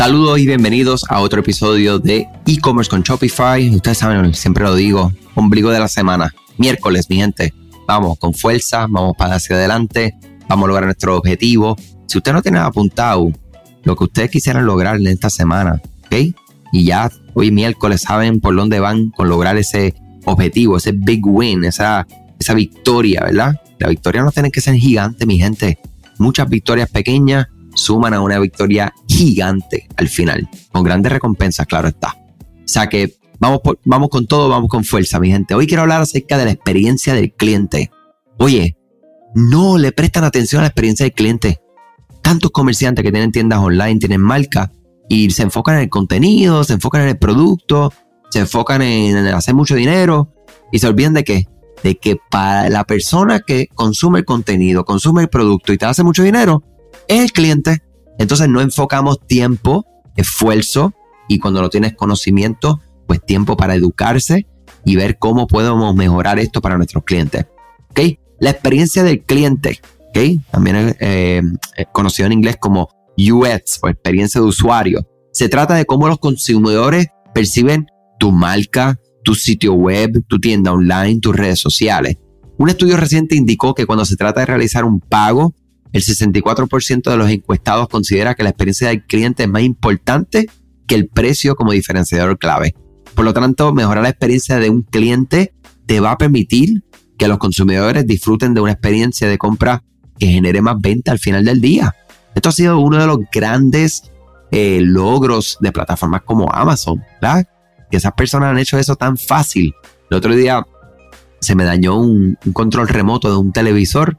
Saludos y bienvenidos a otro episodio de e-commerce con Shopify. Ustedes saben, siempre lo digo, ombligo de la semana, miércoles, mi gente. Vamos con fuerza, vamos para hacia adelante, vamos a lograr nuestro objetivo. Si usted no tiene apuntado lo que ustedes quisieran lograr en esta semana, ¿ok? Y ya hoy miércoles saben por dónde van con lograr ese objetivo, ese big win, esa, esa victoria, ¿verdad? La victoria no tiene que ser gigante, mi gente. Muchas victorias pequeñas suman a una victoria gigante al final, con grandes recompensas, claro está. O sea que vamos, vamos con todo, vamos con fuerza, mi gente. Hoy quiero hablar acerca de la experiencia del cliente. Oye, no le prestan atención a la experiencia del cliente. Tantos comerciantes que tienen tiendas online, tienen marca y se enfocan en el contenido, se enfocan en el producto, se enfocan en hacer mucho dinero y se olvidan de qué? De que para la persona que consume el contenido, consume el producto y te hace mucho dinero, es el cliente. Entonces no enfocamos tiempo, esfuerzo y cuando no tienes conocimiento, pues tiempo para educarse y ver cómo podemos mejorar esto para nuestros clientes. ¿Ok? La experiencia del cliente, ¿ok? También es eh, conocido en inglés como UX o experiencia de usuario. Se trata de cómo los consumidores perciben tu marca, tu sitio web, tu tienda online, tus redes sociales. Un estudio reciente indicó que cuando se trata de realizar un pago el 64% de los encuestados considera que la experiencia del cliente es más importante que el precio como diferenciador clave. Por lo tanto, mejorar la experiencia de un cliente te va a permitir que los consumidores disfruten de una experiencia de compra que genere más venta al final del día. Esto ha sido uno de los grandes eh, logros de plataformas como Amazon, ¿verdad? Que esas personas han hecho eso tan fácil. El otro día se me dañó un control remoto de un televisor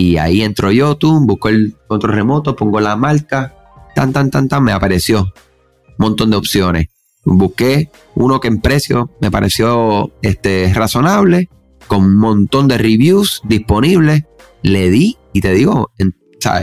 y ahí entro yo, tú, busco el control remoto, pongo la marca, tan, tan, tan, tan, me apareció un montón de opciones. Busqué uno que en precio me pareció este, razonable, con un montón de reviews disponibles. Le di y te digo, en,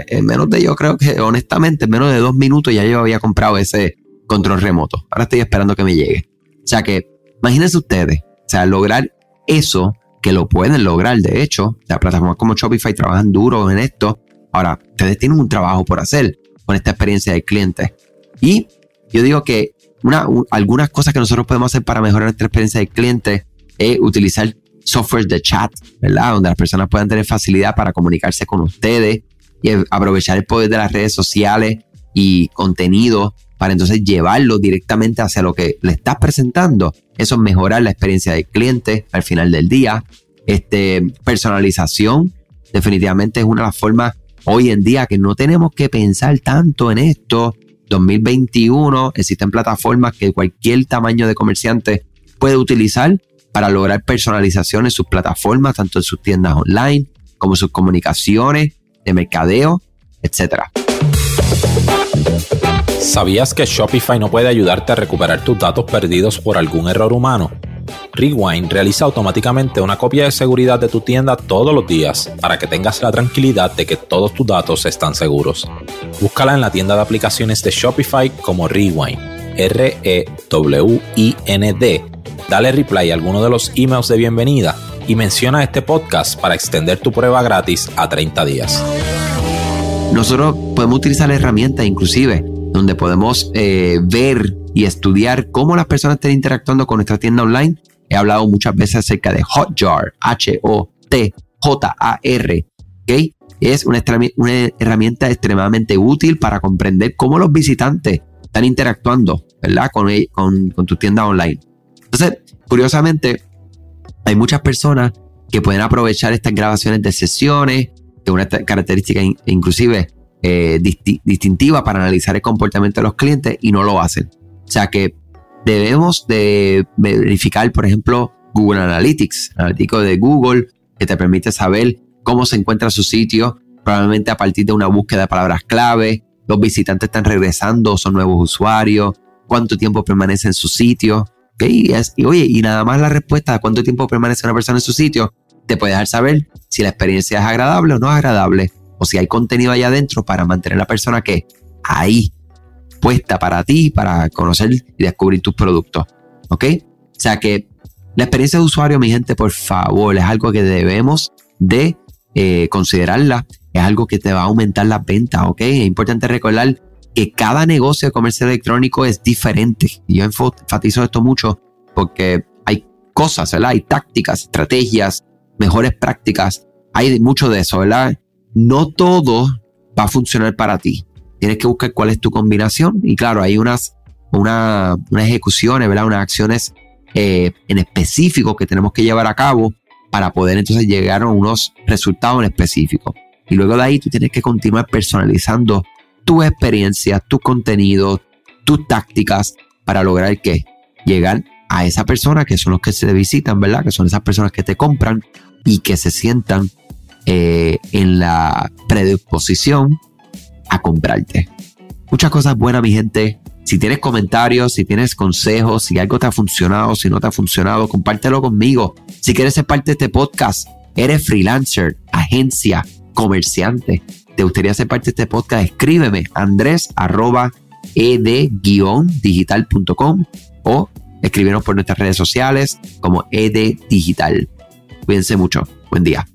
en menos de yo creo que honestamente, en menos de dos minutos ya yo había comprado ese control remoto. Ahora estoy esperando que me llegue. O sea que, imagínense ustedes, o sea, lograr eso que lo pueden lograr. De hecho, las plataformas como Shopify trabajan duro en esto. Ahora, ustedes tienen un trabajo por hacer con esta experiencia del cliente. Y yo digo que una, algunas cosas que nosotros podemos hacer para mejorar nuestra experiencia del cliente es utilizar software de chat, ¿verdad? Donde las personas puedan tener facilidad para comunicarse con ustedes y aprovechar el poder de las redes sociales y contenido para entonces llevarlo directamente hacia lo que le estás presentando. Eso es mejorar la experiencia del cliente al final del día. Este, personalización definitivamente es una de las formas hoy en día que no tenemos que pensar tanto en esto. 2021 existen plataformas que cualquier tamaño de comerciante puede utilizar para lograr personalización en sus plataformas, tanto en sus tiendas online como sus comunicaciones de mercadeo, etcétera. ¿Sabías que Shopify no puede ayudarte a recuperar tus datos perdidos por algún error humano? Rewind realiza automáticamente una copia de seguridad de tu tienda todos los días para que tengas la tranquilidad de que todos tus datos están seguros. Búscala en la tienda de aplicaciones de Shopify como Rewind, R-E-W-I-N-D. Dale reply a alguno de los emails de bienvenida y menciona este podcast para extender tu prueba gratis a 30 días. Nosotros podemos utilizar herramientas inclusive donde podemos eh, ver y estudiar cómo las personas están interactuando con nuestra tienda online. He hablado muchas veces acerca de Hotjar, H-O-T-J-A-R, ¿okay? Es una, herramienta extremadamente útil para comprender cómo los visitantes están interactuando, ¿verdad? Con, con, con tu tienda online. Entonces, curiosamente, hay muchas personas que pueden aprovechar estas grabaciones de sesiones, que una característica inclusive eh, distintiva para analizar el comportamiento de los clientes y no lo hacen. O sea que debemos de verificar, por ejemplo, Google Analytics, analítico de Google, que te permite saber cómo se encuentra su sitio, probablemente a partir de una búsqueda de palabras clave, los visitantes están regresando, son nuevos usuarios, cuánto tiempo permanece en su sitio. Y, y, oye, y nada más la respuesta a cuánto tiempo permanece una persona en su sitio te puede dejar saber si la experiencia es agradable o no agradable o si hay contenido allá adentro para mantener a la persona que ahí puesta para ti, para conocer y descubrir tus productos. ¿Ok? O sea que la experiencia de usuario, mi gente, por favor, es algo que debemos de eh, considerarla. Es algo que te va a aumentar las ventas, ¿ok? Es importante recordar que cada negocio de comercio electrónico es diferente. Yo enfatizo esto mucho porque hay cosas, ¿verdad? Hay tácticas, estrategias, mejores prácticas. Hay mucho de eso, ¿verdad? No todo va a funcionar para ti. Tienes que buscar cuál es tu combinación. Y claro, hay unas, una, unas ejecuciones, ¿verdad? Unas acciones eh, en específico que tenemos que llevar a cabo para poder entonces llegar a unos resultados en específico. Y luego de ahí tú tienes que continuar personalizando tu experiencia, tu contenido, tus tácticas para lograr que llegar a esa persona que son los que se visitan, ¿verdad? Que son esas personas que te compran y que se sientan eh, en la predisposición a comprarte. Muchas cosas buenas, mi gente. Si tienes comentarios, si tienes consejos, si algo te ha funcionado, si no te ha funcionado, compártelo conmigo. Si quieres ser parte de este podcast, eres freelancer, agencia, comerciante, te gustaría ser parte de este podcast, escríbeme andrés arroba ed-digital.com o escríbenos por nuestras redes sociales como ed digital. Cuídense mucho. Buen día.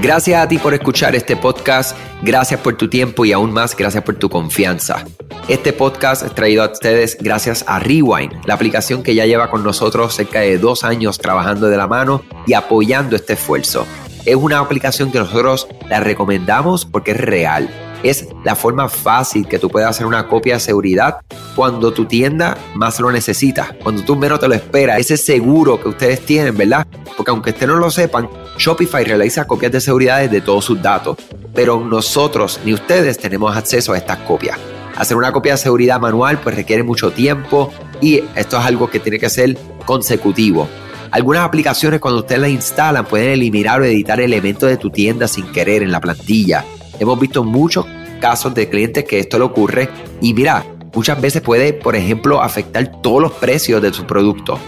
Gracias a ti por escuchar este podcast, gracias por tu tiempo y aún más gracias por tu confianza. Este podcast es traído a ustedes gracias a Rewind, la aplicación que ya lleva con nosotros cerca de dos años trabajando de la mano y apoyando este esfuerzo. Es una aplicación que nosotros la recomendamos porque es real es la forma fácil que tú puedes hacer una copia de seguridad cuando tu tienda más lo necesita, cuando tú menos te lo esperas, ese seguro que ustedes tienen, ¿verdad? Porque aunque ustedes no lo sepan, Shopify realiza copias de seguridad de todos sus datos, pero nosotros ni ustedes tenemos acceso a estas copias. Hacer una copia de seguridad manual pues requiere mucho tiempo y esto es algo que tiene que ser consecutivo. Algunas aplicaciones cuando ustedes las instalan pueden eliminar o editar elementos de tu tienda sin querer en la plantilla Hemos visto muchos casos de clientes que esto le ocurre y mira, muchas veces puede, por ejemplo, afectar todos los precios de su producto.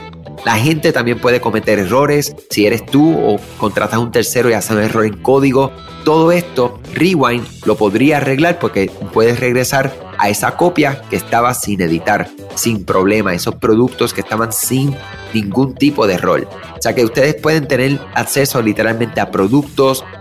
La gente también puede cometer errores si eres tú o contratas a un tercero y haces un error en código. Todo esto, Rewind lo podría arreglar porque puedes regresar a esa copia que estaba sin editar, sin problema, esos productos que estaban sin ningún tipo de error. O sea que ustedes pueden tener acceso literalmente a productos,